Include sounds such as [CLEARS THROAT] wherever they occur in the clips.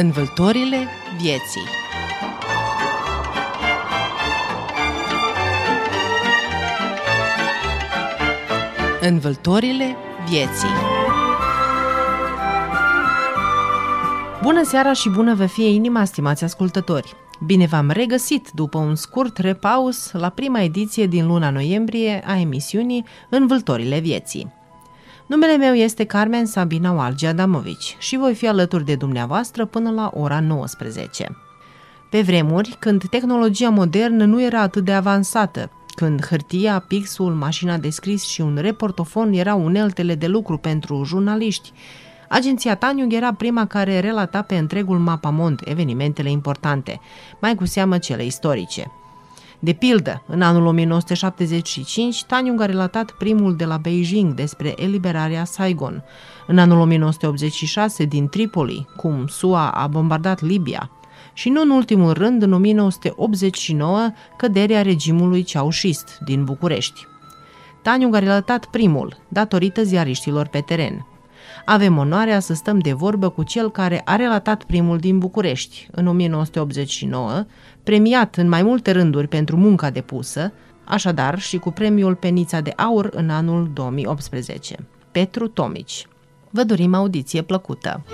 Învăltorile vieții Învăltorile vieții Bună seara și bună vă fie inima, stimați ascultători! Bine v-am regăsit după un scurt repaus la prima ediție din luna noiembrie a emisiunii Învâltorile vieții. Numele meu este Carmen Sabina Walgi Adamovici și voi fi alături de dumneavoastră până la ora 19. Pe vremuri, când tehnologia modernă nu era atât de avansată, când hârtia, pixul, mașina de scris și un reportofon erau uneltele de lucru pentru jurnaliști, Agenția Taniug era prima care relata pe întregul mapamont evenimentele importante, mai cu seamă cele istorice. De pildă, în anul 1975, Taniung a relatat primul de la Beijing despre eliberarea Saigon. În anul 1986, din Tripoli, cum SUA a bombardat Libia. Și nu în ultimul rând, în 1989, căderea regimului Ceaușist din București. Taniung a relatat primul, datorită ziariștilor pe teren avem onoarea să stăm de vorbă cu cel care a relatat primul din București, în 1989, premiat în mai multe rânduri pentru munca depusă, așadar și cu premiul Penița de Aur în anul 2018. Petru Tomici. Vă dorim audiție plăcută!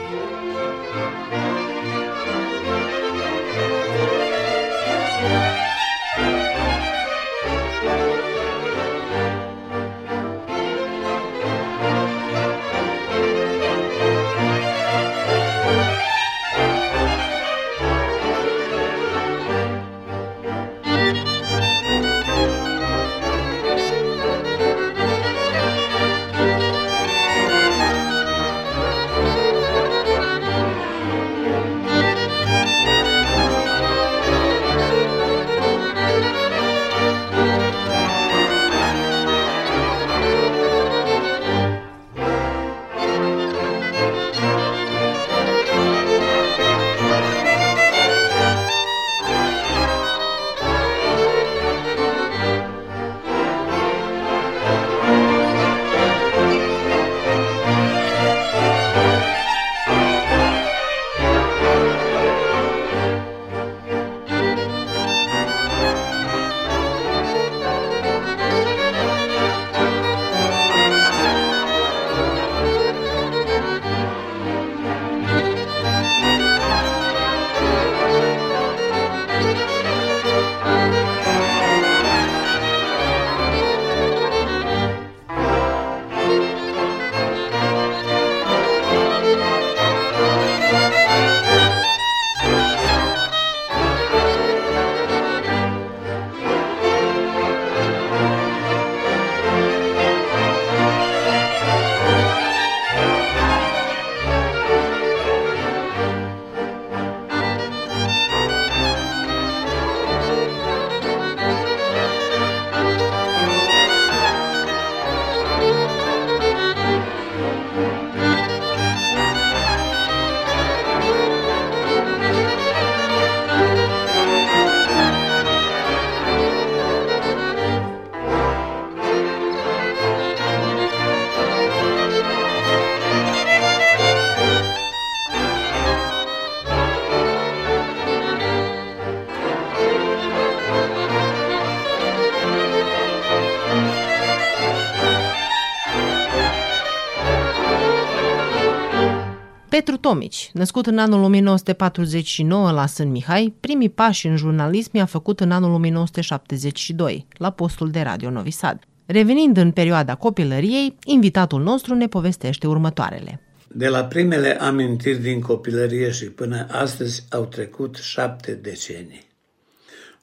Petru Tomici, născut în anul 1949 la Sân Mihai, primii pași în jurnalism i-a făcut în anul 1972, la postul de radio Novi Sad. Revenind în perioada copilăriei, invitatul nostru ne povestește următoarele. De la primele amintiri din copilărie și până astăzi au trecut șapte decenii.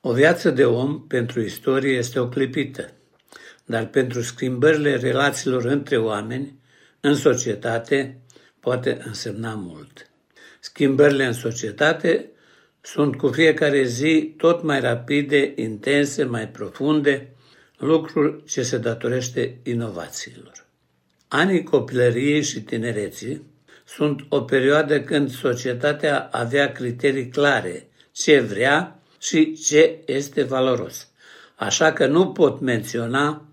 O viață de om pentru istorie este o clipită, dar pentru schimbările relațiilor între oameni, în societate, poate însemna mult. Schimbările în societate sunt cu fiecare zi tot mai rapide, intense, mai profunde, lucruri ce se datorește inovațiilor. Anii copilăriei și tinereții sunt o perioadă când societatea avea criterii clare ce vrea și ce este valoros. Așa că nu pot menționa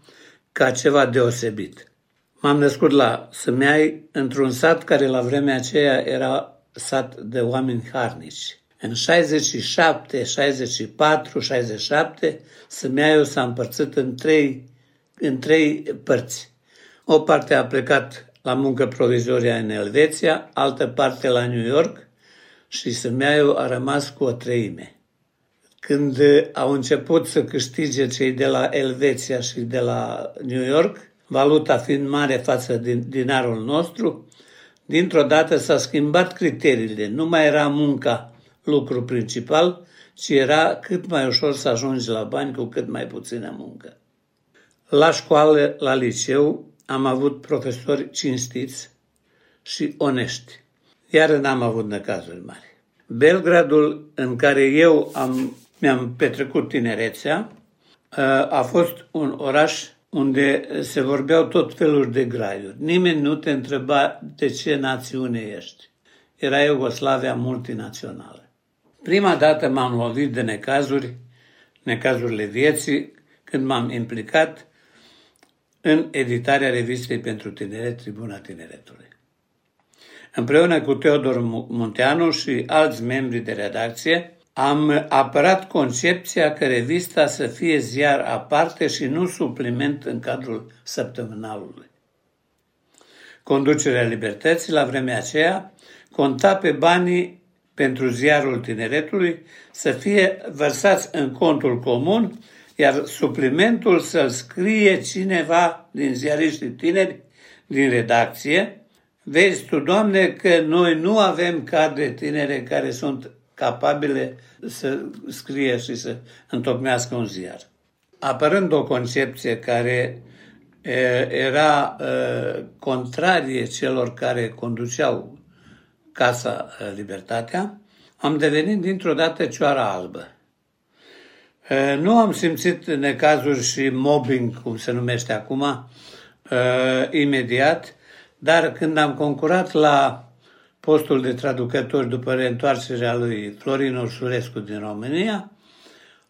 ca ceva deosebit. M-am născut la Sămeai, într-un sat care la vremea aceea era sat de oameni harnici. În 67, 64, 67, Sâmiaiu s-a împărțit în trei, în trei părți. O parte a plecat la muncă provizoria în Elveția, altă parte la New York și Sâmiaiu a rămas cu o treime. Când au început să câștige cei de la Elveția și de la New York, valuta fiind mare față din dinarul nostru, dintr-o dată s-a schimbat criteriile. Nu mai era munca lucru principal, ci era cât mai ușor să ajungi la bani cu cât mai puțină muncă. La școală, la liceu, am avut profesori cinstiți și onești, iar n-am avut necazuri mari. Belgradul, în care eu am, mi-am petrecut tinerețea, a fost un oraș unde se vorbeau tot felul de graiuri. Nimeni nu te întreba de ce națiune ești. Era Iugoslavia multinațională. Prima dată m-am lovit de necazuri, necazurile vieții, când m-am implicat în editarea revistei pentru tineret, Tribuna Tineretului. Împreună cu Teodor Munteanu și alți membri de redacție, am apărat concepția că revista să fie ziar aparte și nu supliment în cadrul săptămânalului. Conducerea Libertății la vremea aceea conta pe banii pentru ziarul tineretului să fie vărsați în contul comun, iar suplimentul să-l scrie cineva din ziariștii tineri din redacție. Vezi tu, Doamne, că noi nu avem cadre tinere care sunt capabile să scrie și să întocmească un ziar. Apărând o concepție care era contrarie celor care conduceau Casa Libertatea, am devenit dintr-o dată cioara albă. Nu am simțit necazuri și mobbing, cum se numește acum, imediat, dar când am concurat la postul de traducător după reîntoarcerea lui Florin Ursulescu din România,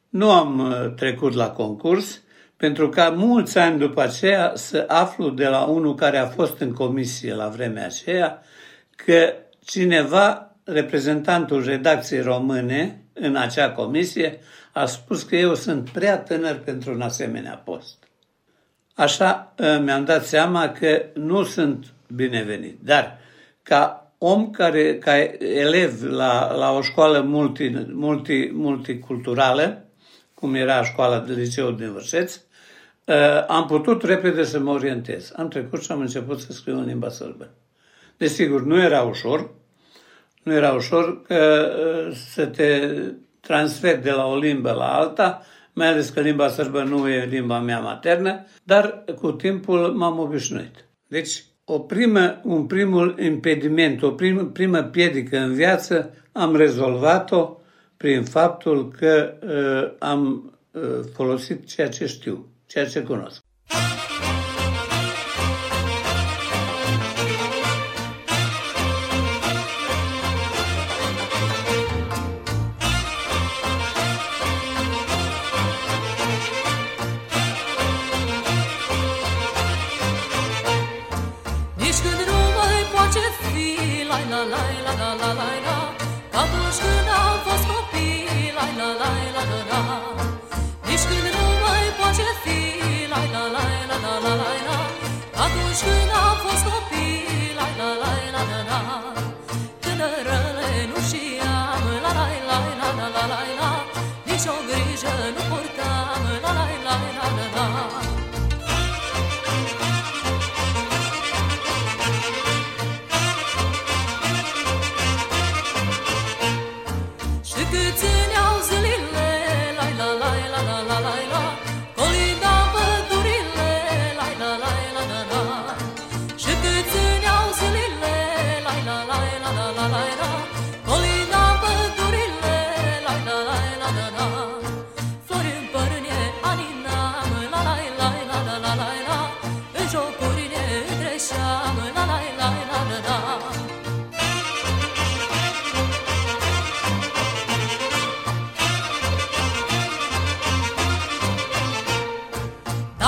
nu am uh, trecut la concurs, pentru ca mulți ani după aceea să aflu de la unul care a fost în comisie la vremea aceea că cineva, reprezentantul redacției române în acea comisie, a spus că eu sunt prea tânăr pentru un asemenea post. Așa uh, mi-am dat seama că nu sunt binevenit. Dar ca om care, ca elev la, la o școală multi, multi, multiculturală, cum era școala de liceu din Vârșeț, uh, am putut repede să mă orientez. Am trecut și am început să scriu în limba sârbă. Desigur, nu era ușor, nu era ușor că uh, să te transferi de la o limbă la alta, mai ales că limba sârbă nu e limba mea maternă, dar cu timpul m-am obișnuit. Deci, o primă, un primul impediment, o primă, primă piedică în viață am rezolvat-o prin faptul că uh, am uh, folosit ceea ce știu, ceea ce cunosc.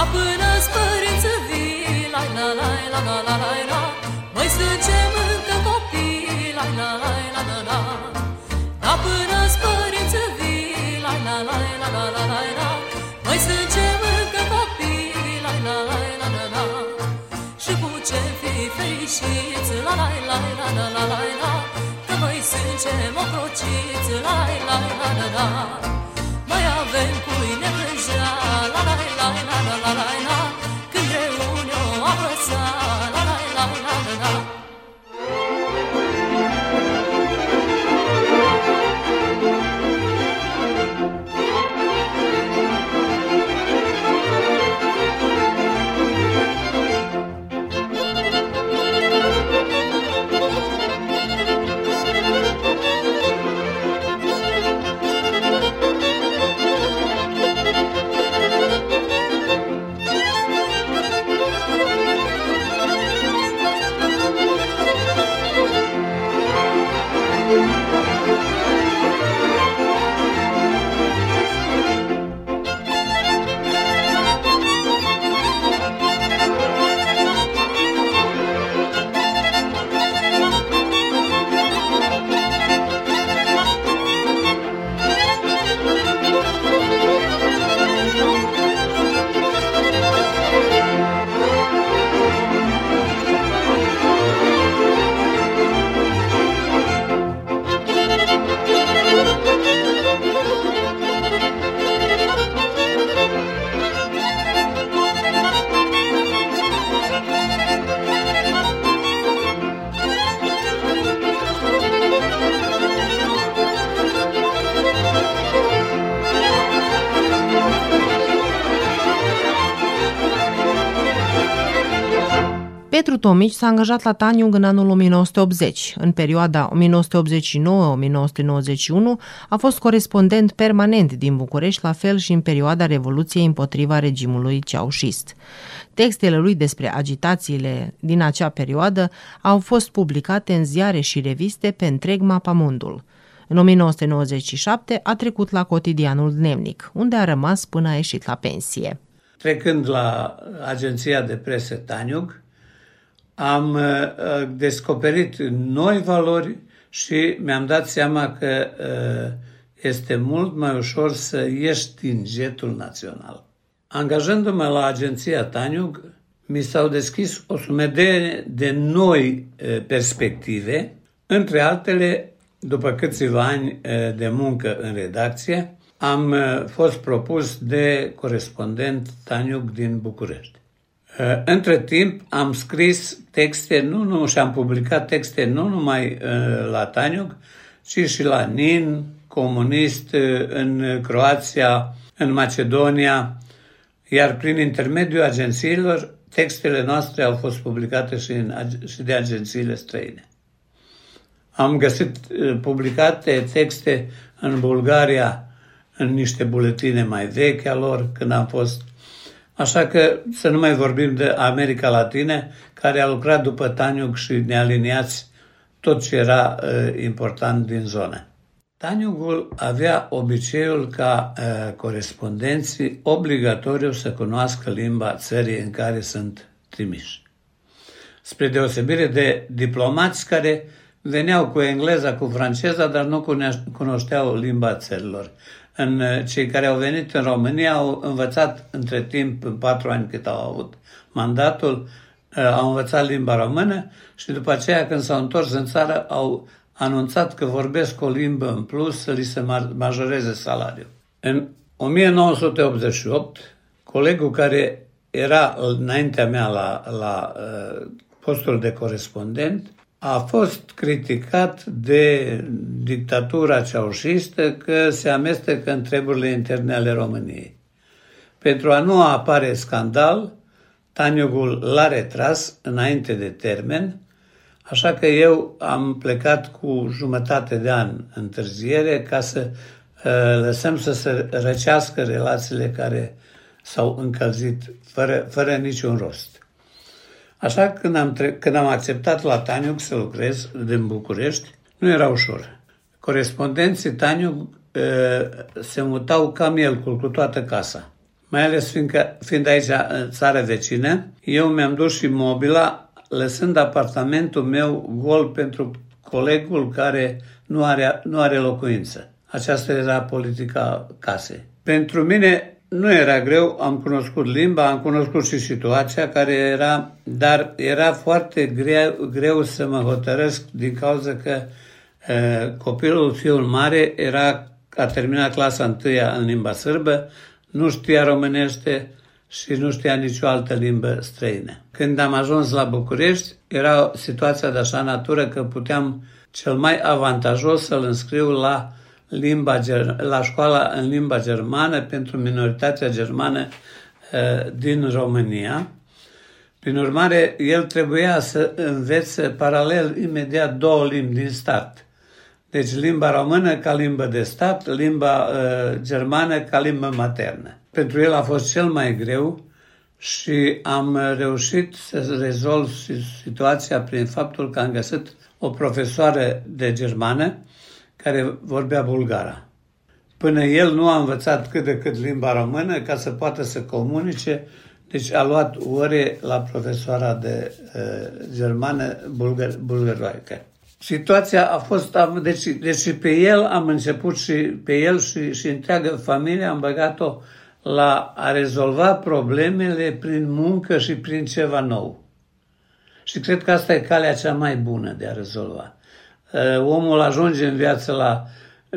A până părință vii, la la la la la la la la Mai strângem încă copii, la la la la la la A până părință vii, la la la la la la la la Mai strângem încă copii, la la la la la la Și cu ce fi fericiți, la la la la la la la la Că mai suntem o crociță, la la la la la la Mai avem pâine la la la la la la Tomici s-a angajat la Taniung în anul 1980. În perioada 1989-1991 a fost corespondent permanent din București, la fel și în perioada Revoluției împotriva regimului ceaușist. Textele lui despre agitațiile din acea perioadă au fost publicate în ziare și reviste pe întreg mapamondul. În 1997 a trecut la cotidianul Dnevnic, unde a rămas până a ieșit la pensie. Trecând la agenția de presă Taniug, am uh, uh, descoperit noi valori și mi-am dat seama că uh, este mult mai ușor să ieși din jetul național. Angajându-mă la agenția Taniug, mi s-au deschis o sumedenie de noi perspective, între altele, după câțiva ani de muncă în redacție, am fost propus de corespondent Taniug din București. Uh, între timp am scris texte, nu, nu, și am publicat texte nu numai uh, la Taniuc, ci și la NIN, comunist, uh, în Croația, în Macedonia, iar prin intermediul agențiilor, textele noastre au fost publicate și, în, și de agențiile străine. Am găsit publicate texte în Bulgaria, în niște buletine mai vechi a lor, când am fost Așa că să nu mai vorbim de America Latine, care a lucrat după Taniuc și nealiniați tot ce era uh, important din zonă. Taniugul avea obiceiul ca uh, corespondenții obligatoriu să cunoască limba țării în care sunt trimiși. Spre deosebire de diplomați care veneau cu engleza, cu franceza, dar nu cunoșteau limba țărilor în uh, cei care au venit în România au învățat între timp, în patru ani cât au avut mandatul, uh, au învățat limba română și după aceea când s-au întors în țară au anunțat că vorbesc o limbă în plus să li se majoreze salariul. În 1988, colegul care era înaintea mea la, la uh, postul de corespondent a fost criticat de dictatura ceaușistă că se amestecă în treburile interne ale României. Pentru a nu apare scandal, Taniogul l-a retras înainte de termen, așa că eu am plecat cu jumătate de an întârziere ca să uh, lăsăm să se răcească relațiile care s-au încălzit fără, fără niciun rost. Așa când am, tre- când am acceptat la Taniuc să lucrez din București, nu era ușor. Corespondenții Taniuc se mutau ca mielcul cu toată casa. Mai ales fiindcă, fiind aici în țară vecină, eu mi-am dus și mobila, lăsând apartamentul meu gol pentru colegul care nu are, nu are locuință. Aceasta era politica casei. Pentru mine Nu era greu, am cunoscut limba, am cunoscut și situația care era, dar era foarte greu, greu să mă hotărăsc din cauza că uh, copilul, fiul mare, era, a terminat clasa întâia în limba sârbă, nu știa românește și nu știa nicio altă limbă străină. Când am ajuns la București, era situația de așa natură că puteam cel mai avantajos să-l înscriu la limba, la școala în limba germană pentru minoritatea germană uh, din România. Prin urmare, el trebuia să învețe paralel imediat două limbi din start. Deci limba română ca limbă de stat, limba uh, germană ca limbă maternă. Pentru el a fost cel mai greu și am reușit să rezolv situația prin faptul că am găsit o profesoară de germană care vorbea bulgara. Până el nu a învățat cât de cât limba română ca să poată să comunice, deci a luat ore la profesoara de uh, germană bulgăr, bulgăroaică. Situația a fost, deci, deci pe el am început și pe el și, și întreagă familie am băgat-o la a rezolva problemele prin muncă și prin ceva nou. Și cred că asta e calea cea mai bună de a rezolva. Uh, omul ajunge în viață la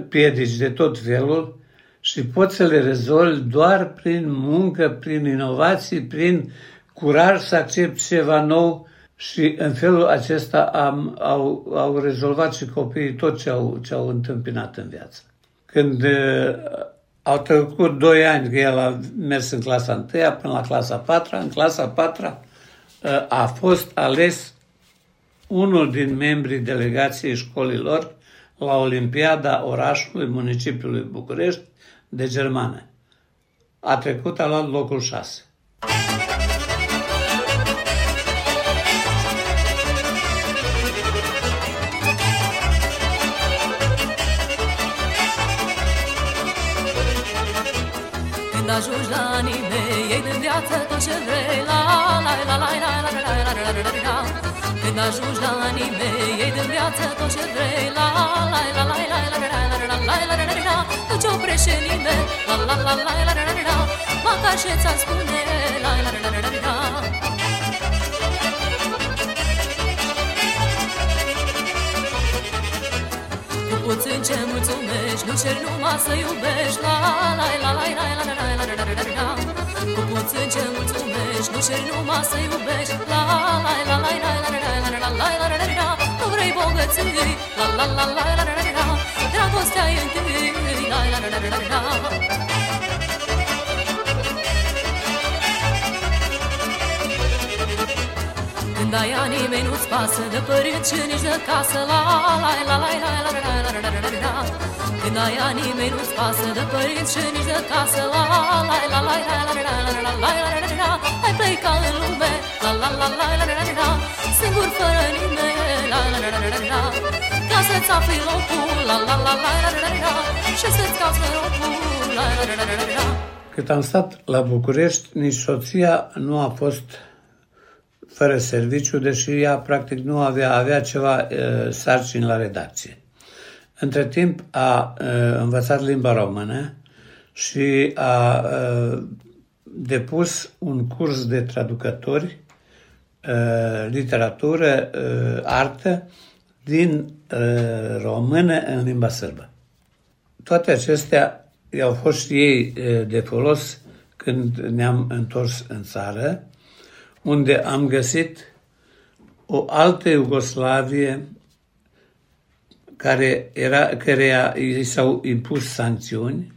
piedici de tot felul și poți să le rezolvi doar prin muncă, prin inovații, prin curaj să accepti ceva nou și în felul acesta am, au, au rezolvat și copiii tot ce au, ce au întâmpinat în viață. Când uh, au trecut doi ani că el a mers în clasa 1 până la clasa 4 în clasa 4 uh, a fost ales unul din membrii delegației școlilor la Olimpiada orașului municipiului București de germană. A trecut, a luat locul 6. Când ajungi la anii mei, ei din viață tot ce vrei, la la la la la la la la la la la la când ajungi la anii mei, ei din viață tot ce vrei La la la la la la la la la la la la la la Nu ce oprește nimeni La la la la la la la la Măcar și ți-am spune La la la la la la la Cu puțin ce mulțumești Nu cer numai să iubești La la la la la la la la la la la Cu puțin ce mulțumești Nu cer numai să iubești La la la la la la la bogății La la la la la la la Dragostea e întâi La la la la la la Când ai ani, nimeni nu-ți pasă De părinți și nici de casă La la la la la la la la la la la Când ai ani, nimeni nu-ți pasă De părinți și nici de casă La la la la la la la la la la la la Ai plecat în lume La la la la la la la Singur fără nimeni La la la la la la Ca să-ți afli locul La la la la la la la Și să-ți cauți locul La la la la la la cât am stat la București, nici soția nu a fost fără serviciu, deși ea practic nu avea, avea ceva uh, sarcini la redacție. Între timp a uh, învățat limba română și a uh, depus un curs de traducători, uh, literatură, uh, artă din uh, română în limba sârbă. Toate acestea i-au fost și ei uh, de folos când ne-am întors în țară unde am găsit o altă Iugoslavie care era, care i s-au impus sancțiuni,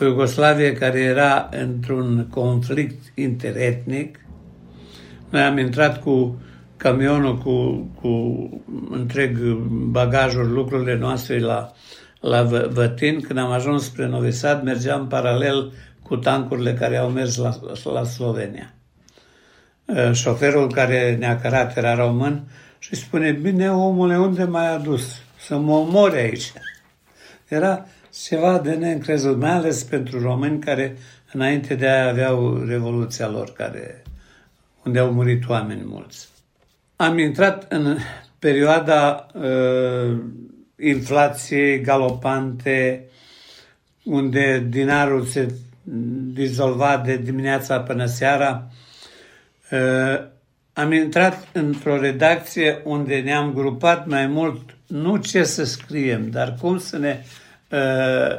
o Iugoslavie care era într-un conflict interetnic. Noi am intrat cu camionul, cu, cu întreg bagajul, lucrurile noastre la, la Vătin. Când am ajuns spre Novi Sad, mergeam paralel cu tancurile care au mers la, la Slovenia. Eh, șoferul care ne-a cărat era român și spune, bine omule, unde m-ai adus? Să mă omori aici. Era ceva de neîncrezut, mai ales pentru români care înainte de aia aveau revoluția lor, care, unde au murit oameni mulți. Am intrat în perioada uh, inflației galopante, unde dinarul se dizolvat de dimineața până seara, am intrat într-o redacție unde ne-am grupat mai mult nu ce să scriem, dar cum să ne uh,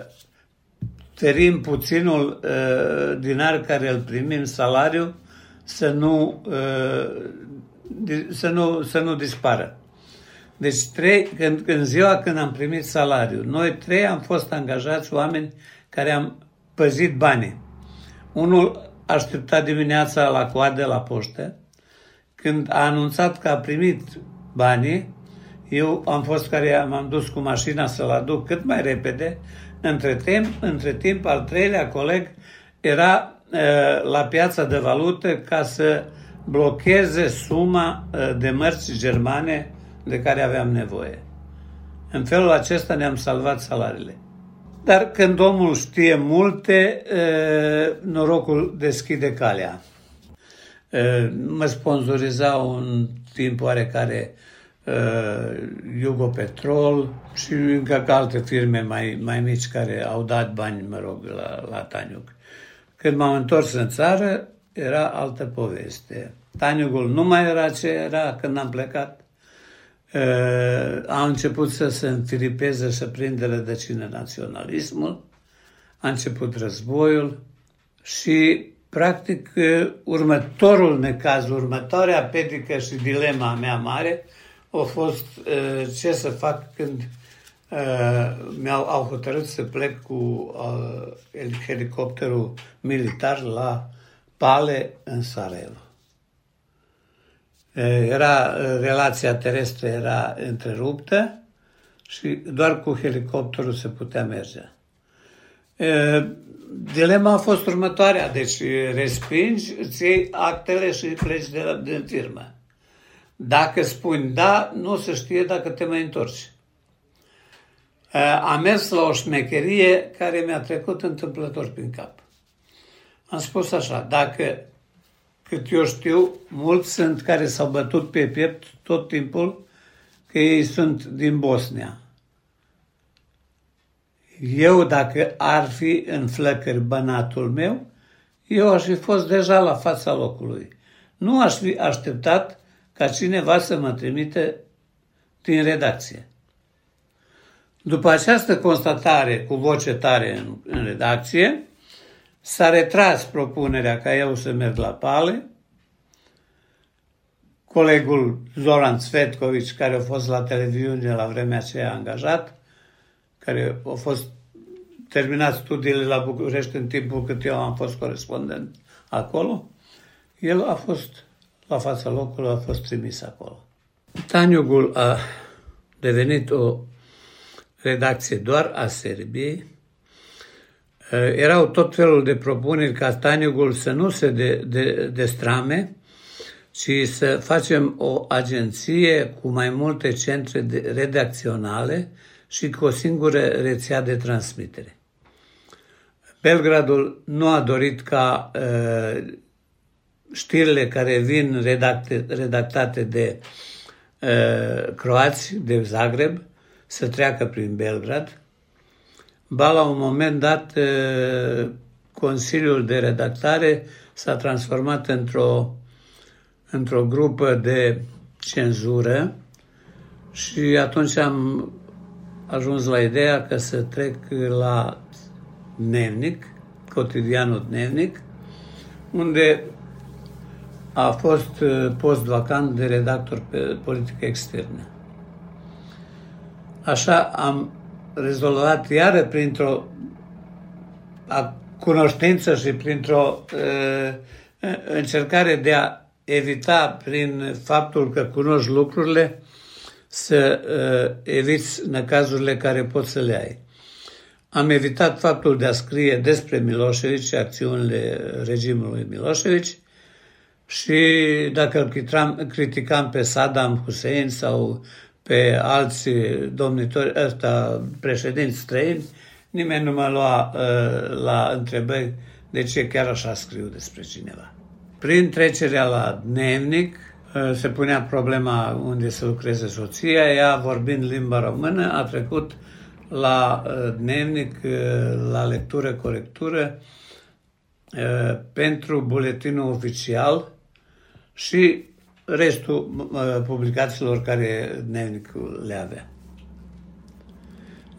ferim puținul uh, dinar care îl primim, salariu, să nu, uh, să nu, să nu dispară. Deci trei, când, în ziua când am primit salariu, noi trei am fost angajați oameni care am păzit banii. Unul aștepta dimineața la coadă la poștă. Când a anunțat că a primit banii, eu am fost care m-am dus cu mașina să-l aduc cât mai repede. Între timp, între timp al treilea coleg era uh, la piața de valută ca să blocheze suma uh, de mărți germane de care aveam nevoie. În felul acesta ne-am salvat salariile. Dar când omul știe multe, norocul deschide calea. Mă sponsoriza un timp oarecare Yugo Petrol și încă alte firme mai, mai mici care au dat bani, mă rog, la, la Taniuc. Când m-am întors în țară, era altă poveste. Taniugul nu mai era ce era când am plecat a început să se înfilipeze, să prinde rădăcină naționalismul, a început războiul și, practic, următorul necaz, următoarea pedică și dilema mea mare a fost ce să fac când mi-au au hotărât să plec cu helicopterul militar la Pale în Sarajevo. Era, relația terestră era întreruptă și doar cu helicopterul se putea merge. Dilema a fost următoarea, deci respingi, îți iei actele și pleci de la, din firmă. Dacă spui da, nu se știe dacă te mai întorci. Am mers la o șmecherie care mi-a trecut întâmplător prin cap. Am spus așa, dacă cât eu știu, mulți sunt care s-au bătut pe piept tot timpul că ei sunt din Bosnia. Eu, dacă ar fi în flăcări bănatul meu, eu aș fi fost deja la fața locului. Nu aș fi așteptat ca cineva să mă trimite din redacție. După această constatare cu voce tare în, în redacție, S-a retras propunerea ca eu să merg la Pale. Colegul Zoran Svetkovic, care a fost la televiziune la vremea aceea angajat, care a fost terminat studiile la București în timpul cât eu am fost corespondent acolo, el a fost la fața locului, a fost trimis acolo. Taniugul a devenit o redacție doar a Serbiei, Eh, erau tot felul de propuneri ca Staniugul să nu se de, de, destrame, ci să facem o agenție cu mai multe centre de, redacționale și cu o singură rețea de transmitere. Belgradul nu a dorit ca uh, știrile care vin redacte, redactate de uh, croați, de Zagreb, să treacă prin Belgrad, Ba la un moment dat, Consiliul de Redactare s-a transformat într-o, într-o grupă de cenzură și atunci am ajuns la ideea că să trec la Dnevnic, cotidianul Dnevnic, unde a fost post vacant de redactor pe politică externă. Așa am rezolvat iară printr-o cunoștință și printr-o uh, încercare de a evita prin faptul că cunoști lucrurile să uh, eviți năcazurile care poți să le ai. Am evitat faptul de a scrie despre Milosevic și acțiunile regimului Milosevic și dacă îl criticam pe Saddam Hussein sau pe alți domnitori, ăsta, președinți străini, nimeni nu mă lua uh, la întrebări de ce chiar așa scriu despre cineva. Prin trecerea la dnevnic, uh, se punea problema unde să lucreze soția, ea vorbind limba română, a trecut la uh, dnevnic, uh, la lectură, corectură, pentru buletinul oficial și restul publicațiilor care dnevnicul le avea.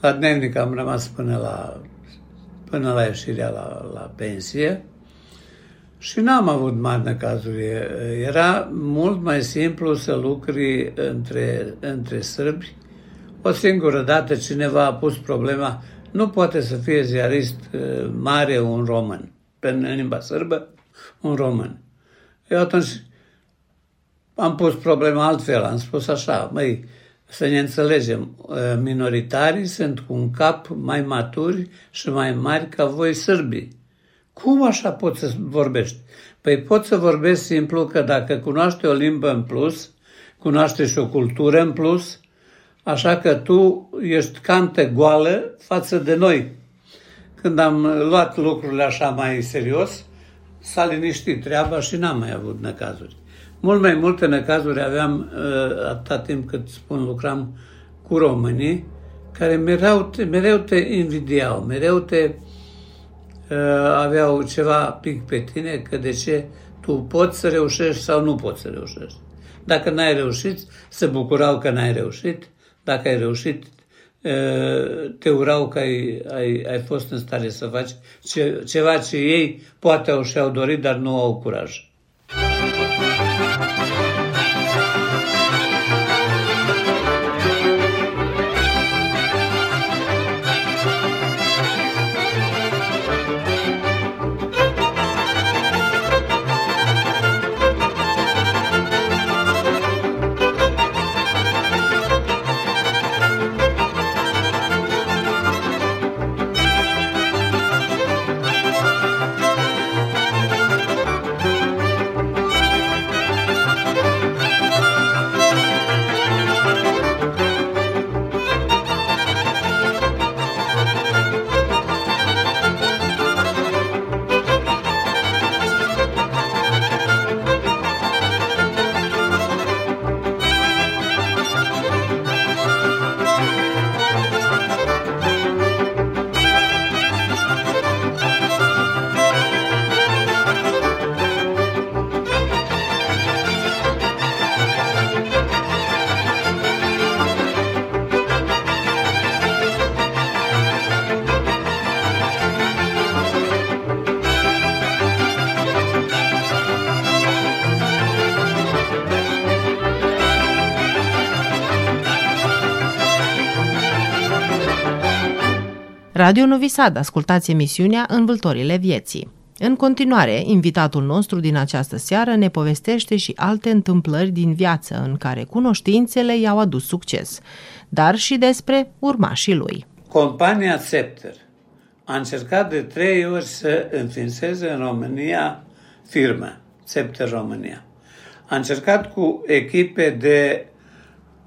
La dnevnic am rămas până la, până la ieșirea la, la pensie și n-am avut mari necazuri. Era mult mai simplu să lucri între, între sârbi. O singură dată cineva a pus problema, nu poate să fie ziarist uh, mare un român, în limba sârbă, un român. Eu atunci am pus problema altfel, am spus așa, măi, să ne înțelegem, uh, minoritarii sunt cu un cap mai maturi și mai mari ca voi sârbii. Cum așa poți să vorbești? Păi poți să vorbești simplu că dacă cunoaște o limbă în plus, cunoaște și o cultură în plus, așa că tu ești cante goală față de noi. Când am luat lucrurile așa mai serios, s-a liniștit treaba și n-am mai avut necazuri. Mult mai multe necazuri aveam uh, atâta timp cât spun lucram cu românii, care mereu te, mereu te invidiau, mereu te uh, aveau ceva pic pe tine, că de ce tu poți să reușești sau nu poți să reușești. Dacă n-ai reușit, se bucurau că n-ai reușit. Dacă ai reușit, uh, te urau că ai, ai, ai fost în stare să faci ce, ceva ce ei poate au și-au dorit, dar nu au curaj. Música Radio Novi Sad, ascultați emisiunea Învâltorile vieții. În continuare, invitatul nostru din această seară ne povestește și alte întâmplări din viață în care cunoștințele i-au adus succes, dar și despre urmașii lui. Compania Scepter a încercat de trei ori să înființeze în România firmă, Scepter România. A încercat cu echipe de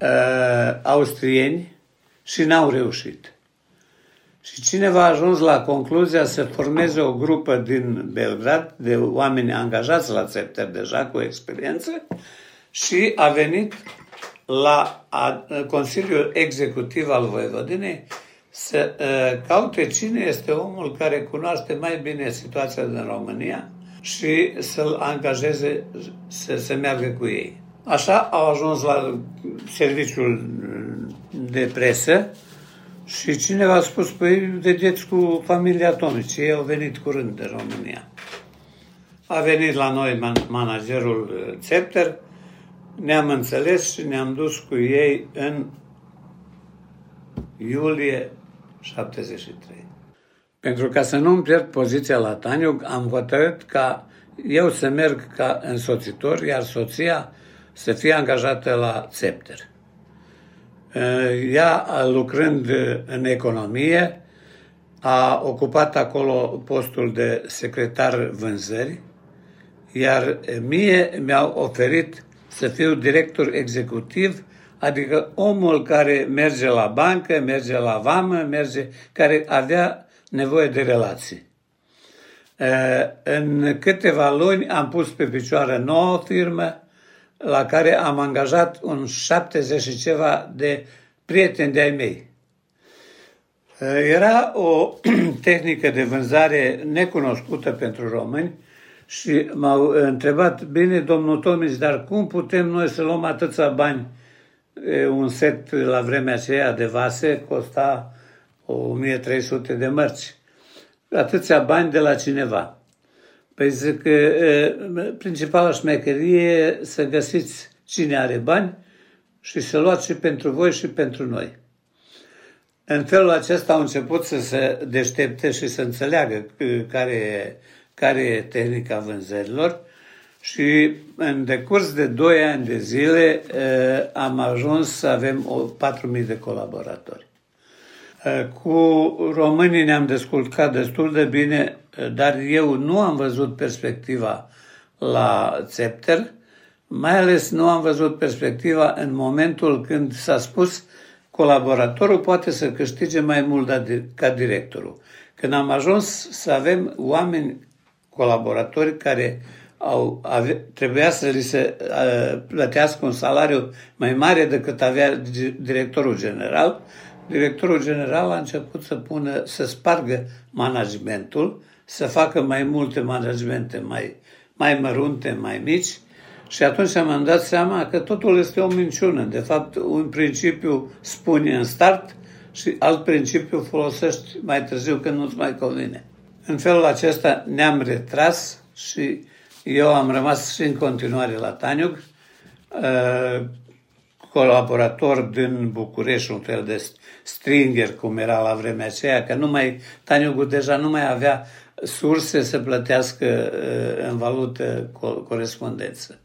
uh, austrieni și n-au reușit. Și cineva a ajuns la concluzia să formeze o grupă din Belgrad de oameni angajați la țepter deja cu experiență și a venit la Consiliul Executiv al Voivodinei să uh, caute cine este omul care cunoaște mai bine situația din România și să-l angajeze să se meargă cu ei. Așa au ajuns la serviciul de presă și cineva a spus, păi, vedeți cu familia atomici, ei au venit curând de România. A venit la noi managerul Țepter, uh, ne-am înțeles și ne-am dus cu ei în iulie 73. Pentru ca să nu-mi pierd poziția la Taniu, am hotărât ca eu să merg ca însoțitor, iar soția să fie angajată la Țepter. Eh, ea, lucrând în economie, a ocupat acolo postul de secretar vânzări, iar mie mi-au oferit să fiu director executiv, adică omul care merge la bancă, merge la vamă, merge, care avea nevoie de relații. Eh, în câteva luni am pus pe picioare nouă firmă, la care am angajat un 70 și ceva de prieteni de-ai mei. Era o [CLEARS THROAT] tehnică de vânzare necunoscută pentru români și m-au întrebat, bine, domnul Tomis, dar cum putem noi să luăm atâția bani? Un set la vremea aceea de vase costa 1300 de mărci. Atâția bani de la cineva. Păi zic că principala șmecherie e să găsiți cine are bani și să luați și pentru voi și pentru noi. În felul acesta au început să se deștepte și să înțeleagă care e, care e tehnica vânzărilor și în decurs de 2 ani de zile am ajuns să avem 4.000 de colaboratori. Cu românii ne-am descurcat destul de bine, dar eu nu am văzut perspectiva la țepter, mai ales nu am văzut perspectiva în momentul când s-a spus colaboratorul poate să câștige mai mult ca directorul. Când am ajuns să avem oameni colaboratori care au, ave, trebuia să li se uh, plătească un salariu mai mare decât avea directorul general, directorul general a început să pună, să spargă managementul, să facă mai multe managemente mai, mai mărunte, mai mici și atunci am dat seama că totul este o minciună. De fapt, un principiu spune în start și alt principiu folosești mai târziu când nu-ți mai convine. În felul acesta ne-am retras și eu am rămas și în continuare la Taniug, uh, colaborator din București, un fel de stringer, cum era la vremea aceea, că nu mai, Taniugul deja nu mai avea surse să plătească uh, în valută corespondență.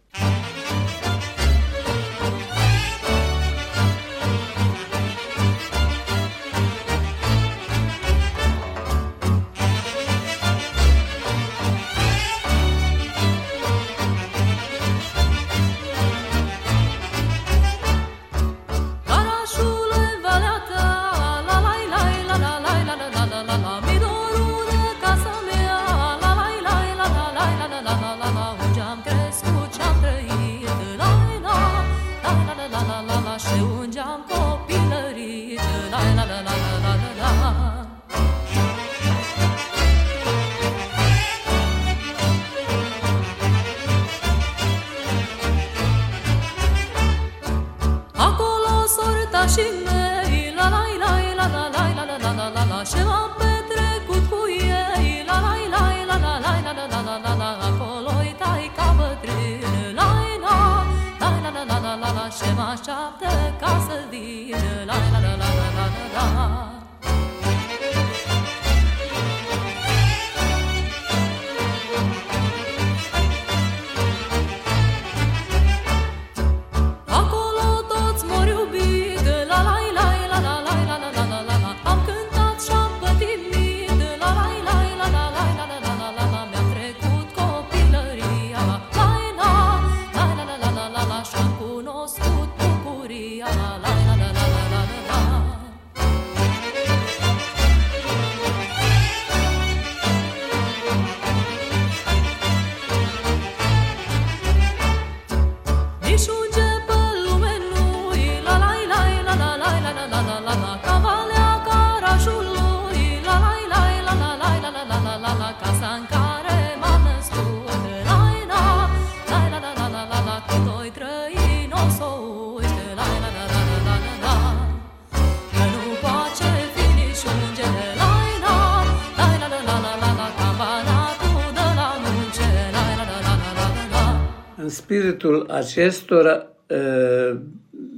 Spiritul acestor,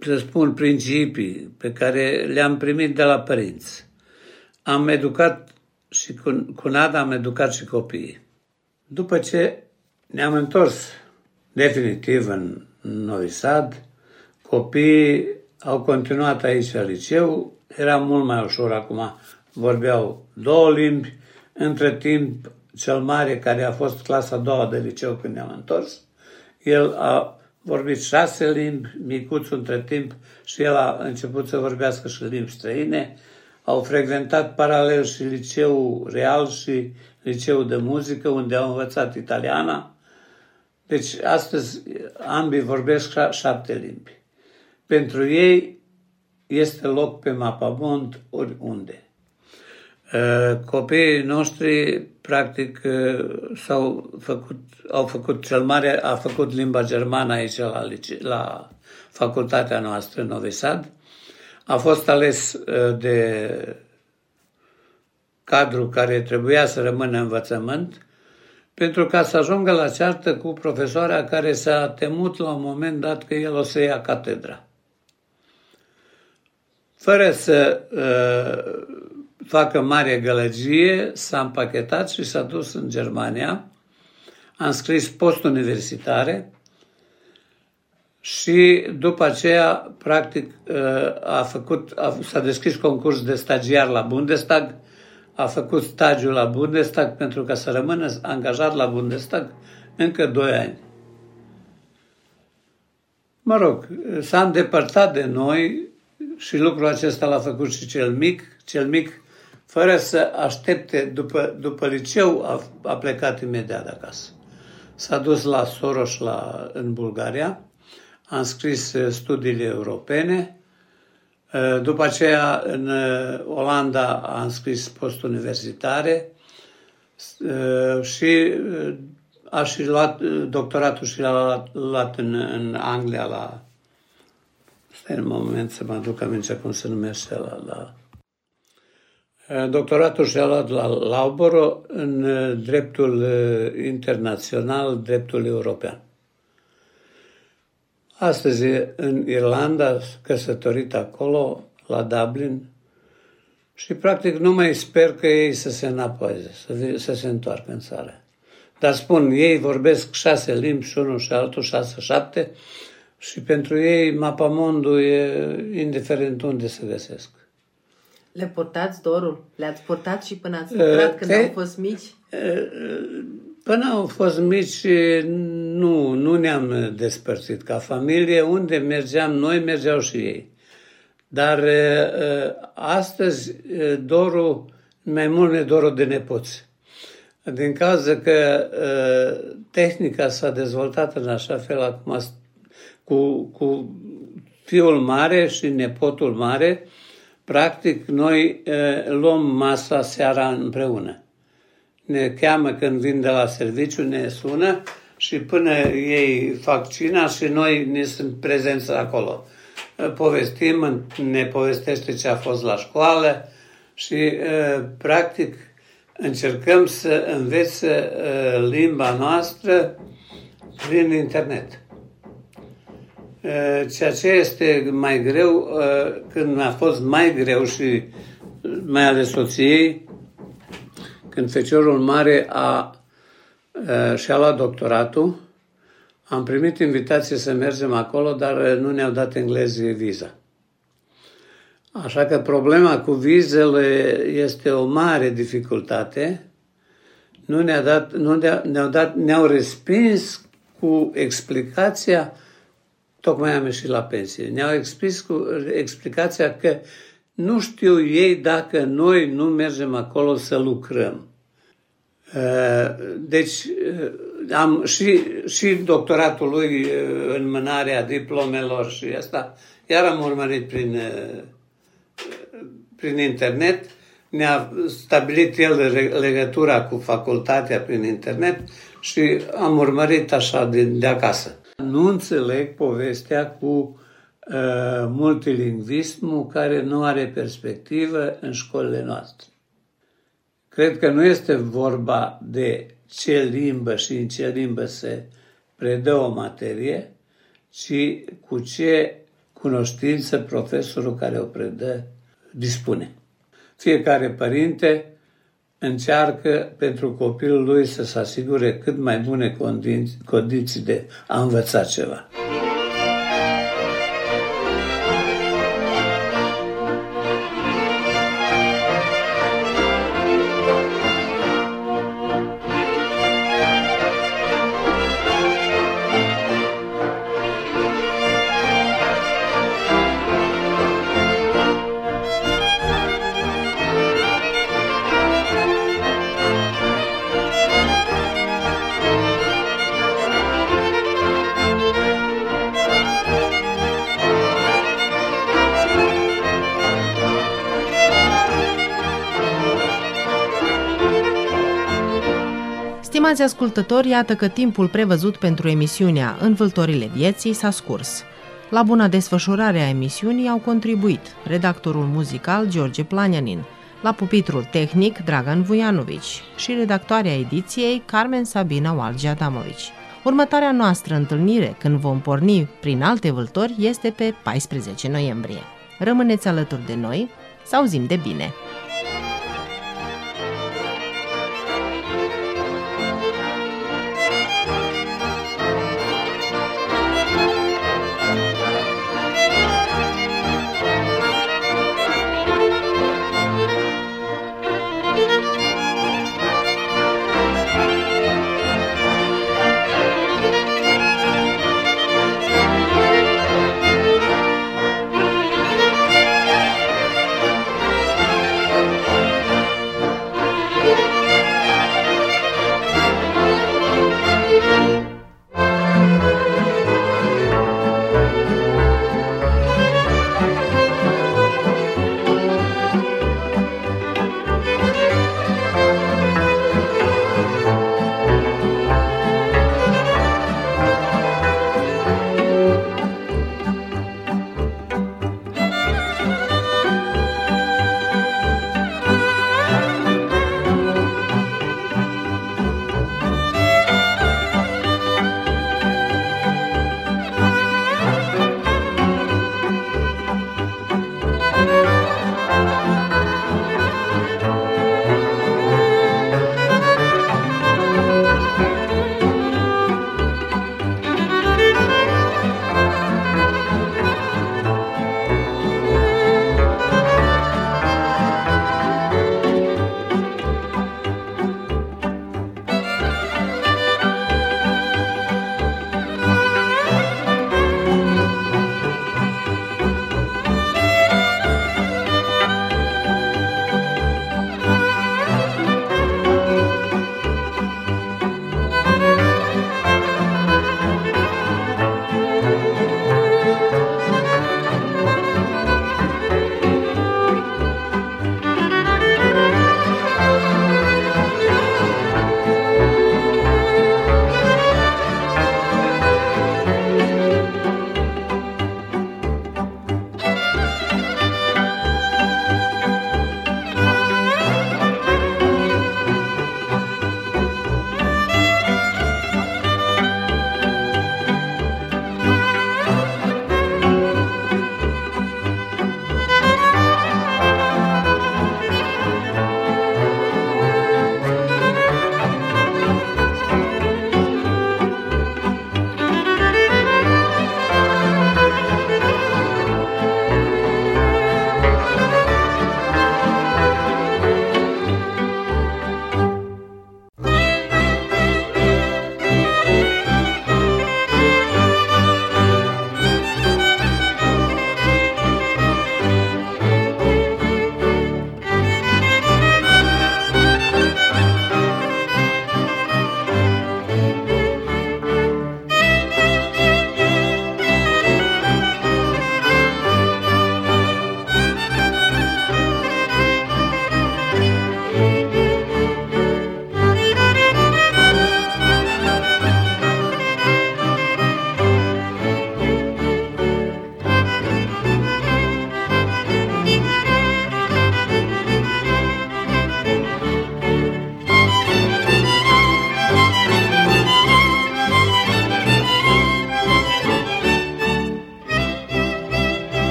să spun, principii pe care le-am primit de la părinți, am educat și cu, cu Nada am educat și copiii. După ce ne-am întors definitiv în Novi Sad, copiii au continuat aici la liceu, era mult mai ușor acum, vorbeau două limbi, între timp cel mare care a fost clasa a doua de liceu când ne-am întors, el a vorbit șase limbi, micuțul între timp și el a început să vorbească și limbi străine. Au frecventat paralel și liceu real și liceu de muzică, unde au învățat italiana. Deci astăzi ambii vorbesc șapte limbi. Pentru ei este loc pe mapamont oriunde. Uh, copiii noștri, practic, uh, s-au făcut, au făcut, cel mare a făcut limba germană aici la, la facultatea noastră, Novi Sad. A fost ales uh, de cadru care trebuia să rămână învățământ, pentru ca să ajungă la ceartă cu profesoara care s-a temut la un moment dat că el o să ia catedra. Fără să uh, facă mare gălăgie, s-a împachetat și s-a dus în Germania. A înscris postuniversitare și după aceea, practic, uh, a făcut, a, s-a deschis concurs de stagiar la Bundestag, a făcut stagiul la Bundestag pentru ca să rămână angajat la Bundestag încă doi ani. Mă rog, s-a îndepărtat de noi și lucrul acesta l-a făcut și cel mic. Cel mic fără să aștepte, după, după liceu, a, a plecat imediat acasă. S-a dus la Soros la, în Bulgaria, a înscris uh, studiile europene, uh, după aceea în uh, Olanda a înscris postuniversitare și a și luat doctoratul și l-a luat, luat în, în Anglia la... Stai un moment să mă aduc aminte cum se numește la, la Eh, doctoratul și-a luat la Lauboro în eh, dreptul eh, internațional, dreptul european. Astăzi în Irlanda, căsătorit acolo, la Dublin, și practic nu mai sper că ei să se înapoieze, să, să se întoarcă în țară. Dar spun, ei vorbesc șase limbi și unul și altul, șase, șapte, și pentru ei mapamondul e indiferent unde se găsesc. Le purtați dorul? Le-ați purtat și până ați lucrat uh, când au fost mici? Uh, până au fost mici, nu, nu ne-am despărțit ca familie. Unde mergeam noi, mergeau și ei. Dar uh, astăzi dorul, mai mult ne dorul de nepoți. Din cauza că tehnica s-a dezvoltat în așa fel acum cu, cu fiul mare și nepotul mare, Practic, noi luăm masa seara împreună. Ne cheamă când vin de la serviciu, ne sună și până ei fac cina și noi ne sunt prezenți acolo. Povestim, ne povestește ce a fost la școală și, practic, încercăm să învețe limba noastră prin internet. Eh, ceea ce este mai greu, eh, când a fost mai greu și mai ales soției, când feciorul mare a, eh, și-a luat doctoratul, am primit invitație să mergem acolo, dar nu ne-au dat englezii viza. Așa că problema cu vizele este o mare dificultate. Nu ne-a dat, nu ne-au, dat, ne-au respins cu explicația tocmai am ieșit la pensie. Ne-au expris cu explicația că nu știu ei dacă noi nu mergem acolo să lucrăm. Uh, deci uh, am și, și doctoratul lui uh, în mânarea diplomelor și asta, iar am urmărit prin, prin internet, ne-a stabilit el legătura cu facultatea prin internet și am urmărit așa de, de acasă. Nu înțeleg povestea cu uh, multilingvismul care nu are perspectivă în școlile noastre. Cred că nu este vorba de ce limbă și în ce limbă se predă o materie, ci cu ce cunoștință profesorul care o predă dispune. Fiecare părinte încearcă pentru copilul lui să se asigure cât mai bune condiții de a învăța ceva. Stimați ascultători, iată că timpul prevăzut pentru emisiunea Învâltorile vieții s-a scurs. La buna desfășurare a emisiunii au contribuit redactorul muzical George Planianin, la pupitrul tehnic Dragan Vujanovici și redactoarea ediției Carmen Sabina Walgi Adamovici. Următoarea noastră întâlnire, când vom porni prin alte vâltori, este pe 14 noiembrie. Rămâneți alături de noi, să auzim de bine!